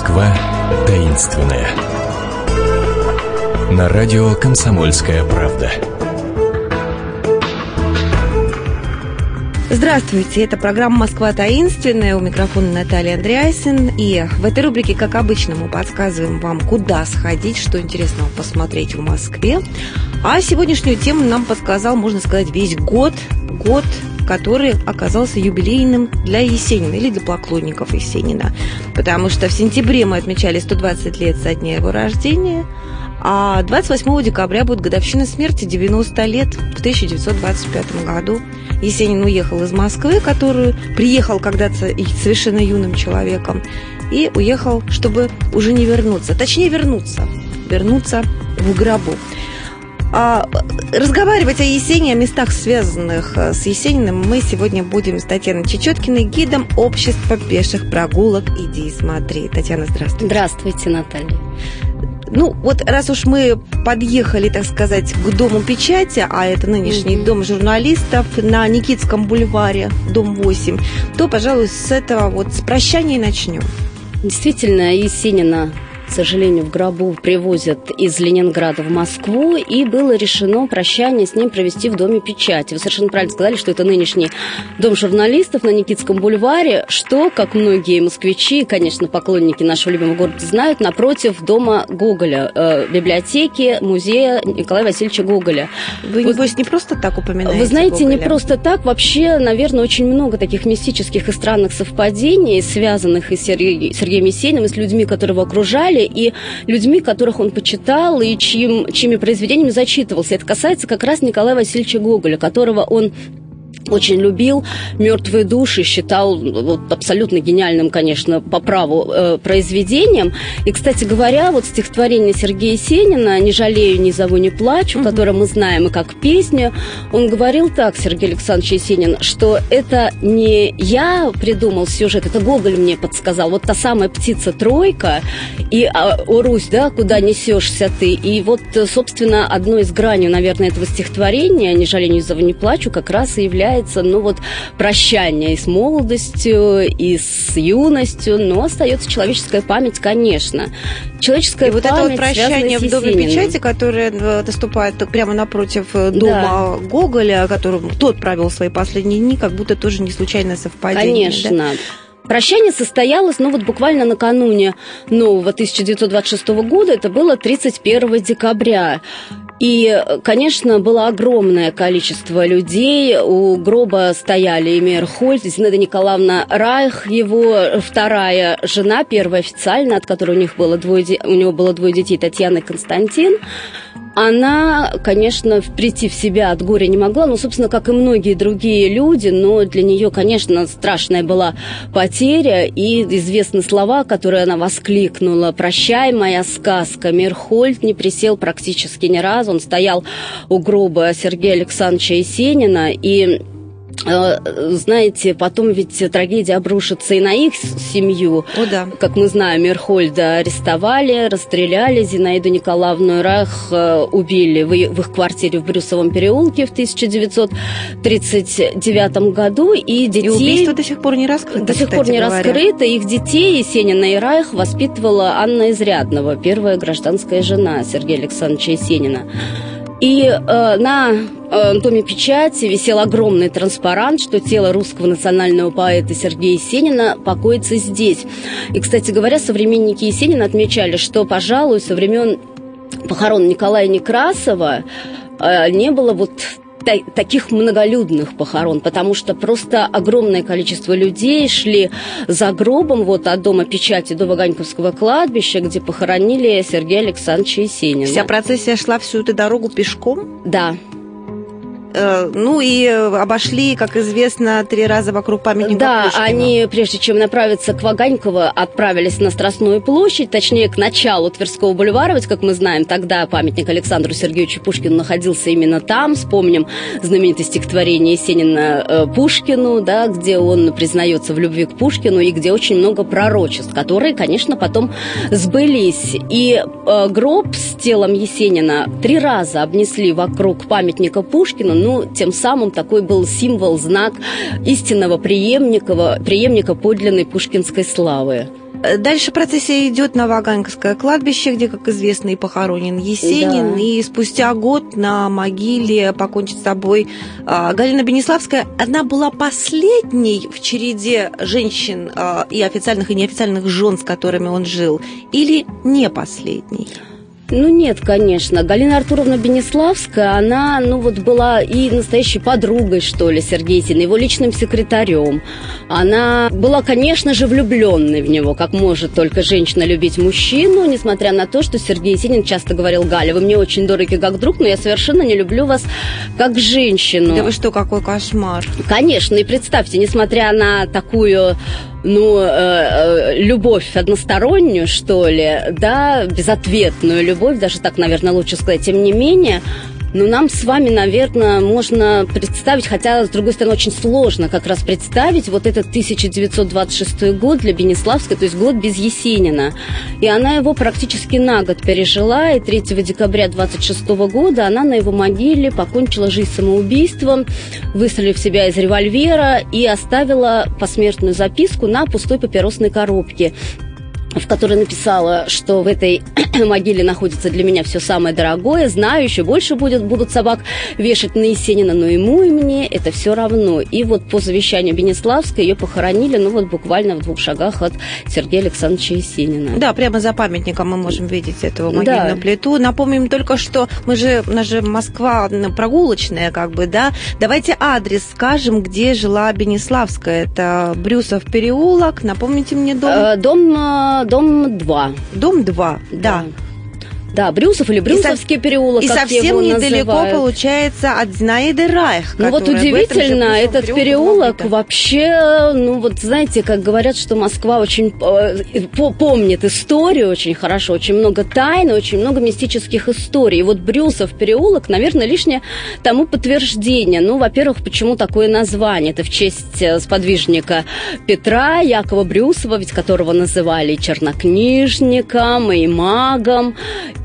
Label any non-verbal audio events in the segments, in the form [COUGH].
Москва таинственная. На радио «Комсомольская правда». Здравствуйте, это программа «Москва таинственная». У микрофона Наталья Андреасин. И в этой рубрике, как обычно, мы подсказываем вам, куда сходить, что интересного посмотреть в Москве. А сегодняшнюю тему нам подсказал, можно сказать, весь год. Год который оказался юбилейным для Есенина или для поклонников Есенина. Потому что в сентябре мы отмечали 120 лет со дня его рождения, а 28 декабря будет годовщина смерти 90 лет в 1925 году. Есенин уехал из Москвы, которую приехал когда-то совершенно юным человеком, и уехал, чтобы уже не вернуться. Точнее, вернуться. Вернуться в гробу. А, разговаривать о Есенине, о местах, связанных э, с Есениным, мы сегодня будем с Татьяной Чечеткиной, гидом общества пеших прогулок «Иди и смотри». Татьяна, здравствуйте. Здравствуйте, Наталья. Ну, вот раз уж мы подъехали, так сказать, к Дому печати, а это нынешний mm-hmm. Дом журналистов на Никитском бульваре, дом 8, то, пожалуй, с этого вот с прощания и начнем. Действительно, Есенина к сожалению, в гробу привозят из Ленинграда в Москву, и было решено прощание с ним провести в Доме печати. Вы совершенно правильно сказали, что это нынешний Дом журналистов на Никитском бульваре, что, как многие москвичи, конечно, поклонники нашего любимого города знают, напротив Дома Гоголя, э, библиотеки музея Николая Васильевича Гоголя. Вы, вот, небось, не просто так упоминаете Вы знаете, Гоголя? не просто так. Вообще, наверное, очень много таких мистических и странных совпадений, связанных и с Сергеем, Сергеем Есениным, и с людьми, которые его окружали, Гоголя и людьми, которых он почитал и чьим, чьими произведениями зачитывался. Это касается как раз Николая Васильевича Гоголя, которого он очень любил «Мертвые души», считал вот, абсолютно гениальным, конечно, по праву э, произведением. И, кстати говоря, вот стихотворение Сергея Сенина «Не жалею, не зову, не плачу», mm-hmm. которое мы знаем и как песню, он говорил так, Сергей Александрович Есенин, что это не я придумал сюжет, это Гоголь мне подсказал. Вот та самая птица-тройка и а, «О, Русь, да, куда несешься ты?» И вот, собственно, одной из граней, наверное, этого стихотворения «Не жалею, не зову, не плачу» как раз и является является, ну вот, прощание и с молодостью, и с юностью, но остается человеческая память, конечно. Человеческая и вот память это вот прощание в Доме печати, которое э, наступает прямо напротив э, дома да. Гоголя, которым тот провел свои последние дни, как будто тоже не случайное совпадение. Конечно. Да? Прощание состоялось, ну вот буквально накануне нового 1926 года, это было 31 декабря. И, конечно, было огромное количество людей. У гроба стояли Эмир Хольт, Зинаида Николаевна Райх, его вторая жена, первая официально, от которой у них было двое, у него было двое детей, Татьяна и Константин. Она, конечно, прийти в себя от горя не могла, ну, собственно, как и многие другие люди, но для нее, конечно, страшная была потеря, и известны слова, которые она воскликнула. «Прощай, моя сказка». Мирхольд не присел практически ни разу, он стоял у гроба Сергея Александровича Есенина, и знаете, потом ведь трагедия обрушится и на их семью. О, да. Как мы знаем, Мерхольда арестовали, расстреляли, Зинаиду Николаевну Рах э, убили в их квартире в Брюсовом переулке в 1939 году. И детей... И убийство до сих пор не раскрыто, До сих пор не говоря. раскрыто. Их детей Есенина и Райх воспитывала Анна Изрядного, первая гражданская жена Сергея Александровича Есенина. И э, на э, Доме печати висел огромный транспарант, что тело русского национального поэта Сергея Есенина покоится здесь. И, кстати говоря, современники Есенина отмечали, что, пожалуй, со времен похорон Николая Некрасова э, не было вот таких многолюдных похорон, потому что просто огромное количество людей шли за гробом вот от дома печати до Ваганьковского кладбища, где похоронили Сергея Александровича Есенина. Вся процессия шла всю эту дорогу пешком? Да. Э, ну и обошли, как известно, три раза вокруг памятника Да, Пушкину. они, прежде чем направиться к Ваганьково, отправились на Страстную площадь, точнее, к началу Тверского бульвара, ведь, как мы знаем, тогда памятник Александру Сергеевичу Пушкину находился именно там. Вспомним знаменитое стихотворение Есенина э, Пушкину, да, где он признается в любви к Пушкину и где очень много пророчеств, которые, конечно, потом сбылись. И э, гроб с телом Есенина три раза обнесли вокруг памятника Пушкину, ну, тем самым такой был символ, знак истинного преемника, преемника подлинной пушкинской славы. Э, дальше процессия идет на Ваганьковское кладбище, где, как известно, и похоронен Есенин. Да. И спустя год на могиле покончит с собой а, Галина Бенеславская. Она была последней в череде женщин а, и официальных, и неофициальных жен, с которыми он жил. Или не последней? Ну нет, конечно. Галина Артуровна Бенеславская, она, ну вот была и настоящей подругой, что ли, Сергея Сина, его личным секретарем. Она была, конечно же, влюбленной в него, как может только женщина любить мужчину, несмотря на то, что Сергей Синин часто говорил, Галя, вы мне очень дороги как друг, но я совершенно не люблю вас как женщину. Да вы что, какой кошмар. Конечно, и представьте, несмотря на такую ну, э, э, любовь одностороннюю, что ли, да, безответную любовь, даже так, наверное, лучше сказать. Тем не менее, ну, нам с вами, наверное, можно представить, хотя, с другой стороны, очень сложно как раз представить вот этот 1926 год для Бенеславской, то есть год без Есенина. И она его практически на год пережила, и 3 декабря 26 года она на его могиле покончила жизнь самоубийством, выстрелив себя из револьвера и оставила посмертную записку на пустой папиросной коробке в которой написала, что в этой [CLEARS THROAT] могиле находится для меня все самое дорогое, знаю, еще больше будет, будут собак вешать на Есенина, но ему и мне это все равно. И вот по завещанию Бенеславской ее похоронили, ну вот буквально в двух шагах от Сергея Александровича Есенина. Да, прямо за памятником мы можем видеть эту могильную да. плиту. Напомним только, что мы же, у нас же Москва прогулочная, как бы, да. Давайте адрес скажем, где жила Бенеславская. Это Брюсов переулок. Напомните мне дом. Э, дом э, дом 2. Дом 2, да. да. Да, Брюсов или Брюсовский и переулок, И совсем недалеко называют. получается от Зинаиды Райх. Ну вот удивительно, этот переулок вообще, ну вот знаете, как говорят, что Москва очень э, помнит историю очень хорошо, очень много тайн, очень много мистических историй. И вот Брюсов переулок, наверное, лишнее тому подтверждение. Ну, во-первых, почему такое название? Это в честь э, сподвижника Петра Якова Брюсова, ведь которого называли чернокнижником, и магом,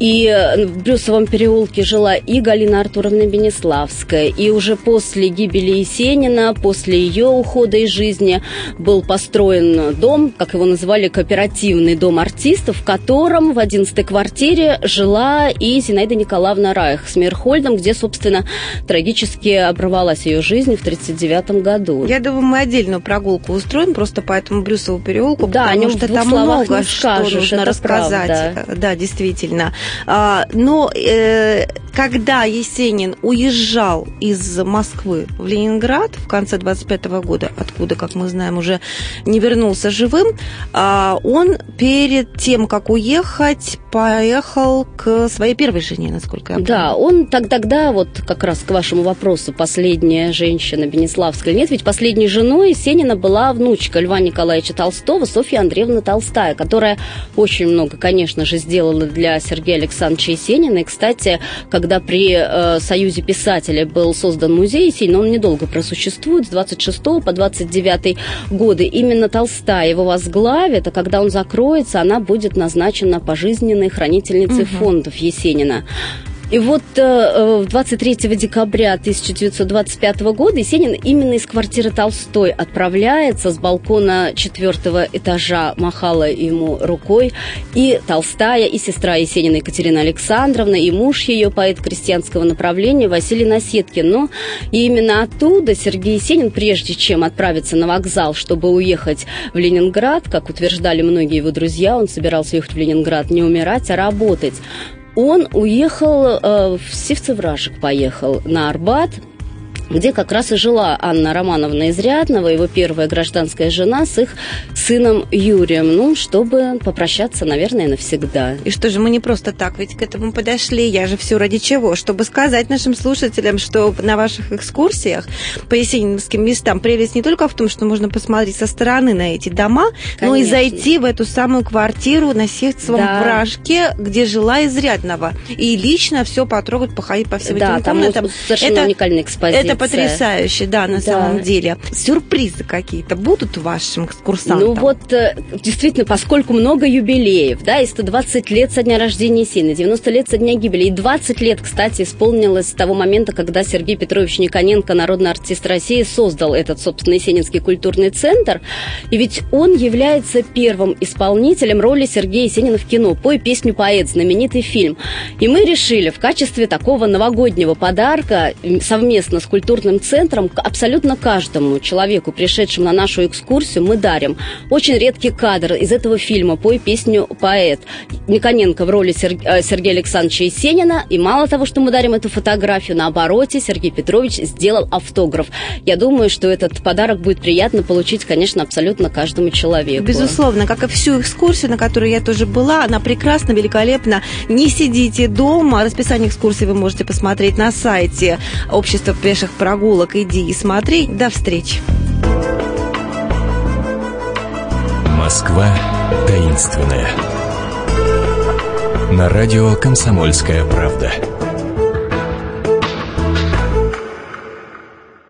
и э, в Брюсовом переулке жила и Галина Артуровна Бенеславская. И уже после гибели Есенина, после ее ухода из жизни, был построен дом, как его называли, кооперативный дом артистов, в котором в 11 квартире жила и Зинаида Николаевна Райх с Мирхольдом, где, собственно, трагически оборвалась ее жизнь в 1939 году. Я думаю, мы отдельную прогулку устроим просто по этому Брюсову переулку, да, потому что там много что нужно рассказать. Правда. Да, действительно. А, но э, когда Есенин уезжал из Москвы в Ленинград в конце 25 года, откуда, как мы знаем, уже не вернулся живым, а, он перед тем, как уехать, поехал к своей первой жене, насколько я помню. Да, он так, тогда, вот как раз к вашему вопросу, последняя женщина Бенеславская. Нет, ведь последней женой Есенина была внучка Льва Николаевича Толстого, Софья Андреевна Толстая, которая очень много, конечно же, сделала для Сергея Александровича Есенина. И, кстати, когда при э, Союзе писателей был создан музей Есенина, он недолго просуществует, с 26 по 29 годы. Именно Толстая его возглавит, а когда он закроется, она будет назначена пожизненной хранительницей угу. фондов Есенина. И вот э, 23 э, декабря 1925 года Есенин именно из квартиры Толстой отправляется с балкона четвертого этажа, махала ему рукой и Толстая, и сестра Есенина Екатерина Александровна, и муж ее, поэт крестьянского направления Василий Насеткин. Но именно оттуда Сергей Есенин, прежде чем отправиться на вокзал, чтобы уехать в Ленинград, как утверждали многие его друзья, он собирался ехать в Ленинград не умирать, а работать он уехал э, в Сивцевражик, поехал на Арбат, где как раз и жила Анна Романовна Изрядного, его первая гражданская жена с их сыном Юрием, ну, чтобы попрощаться, наверное, навсегда. И что же, мы не просто так ведь к этому подошли, я же все ради чего? Чтобы сказать нашим слушателям, что на ваших экскурсиях по есенинским местам прелесть не только в том, что можно посмотреть со стороны на эти дома, Конечно. но и зайти в эту самую квартиру на Севцевом да. вражке, где жила Изрядного, и лично все потрогать, походить по всем да, этим комнатам. совершенно это, уникальная экспозиция потрясающе, да, на да. самом деле. Сюрпризы какие-то будут вашим экскурсантам? Ну вот, э, действительно, поскольку много юбилеев, да, и 120 лет со дня рождения Сины, 90 лет со дня гибели, и 20 лет, кстати, исполнилось с того момента, когда Сергей Петрович Никоненко, народный артист России, создал этот, собственно, Есенинский культурный центр. И ведь он является первым исполнителем роли Сергея Есенина в кино. «Пой песню поэт», знаменитый фильм. И мы решили в качестве такого новогоднего подарка совместно с культурным центром абсолютно каждому человеку, пришедшему на нашу экскурсию, мы дарим очень редкий кадр из этого фильма «Пой песню поэт». Никоненко в роли э, Сергея Александровича Есенина. И мало того, что мы дарим эту фотографию, на обороте Сергей Петрович сделал автограф. Я думаю, что этот подарок будет приятно получить, конечно, абсолютно каждому человеку. Безусловно, как и всю экскурсию, на которой я тоже была, она прекрасна, великолепна. Не сидите дома, расписание экскурсии вы можете посмотреть на сайте Общества пеших прогулок. Иди и смотри. До встречи. Москва таинственная. На радио «Комсомольская правда».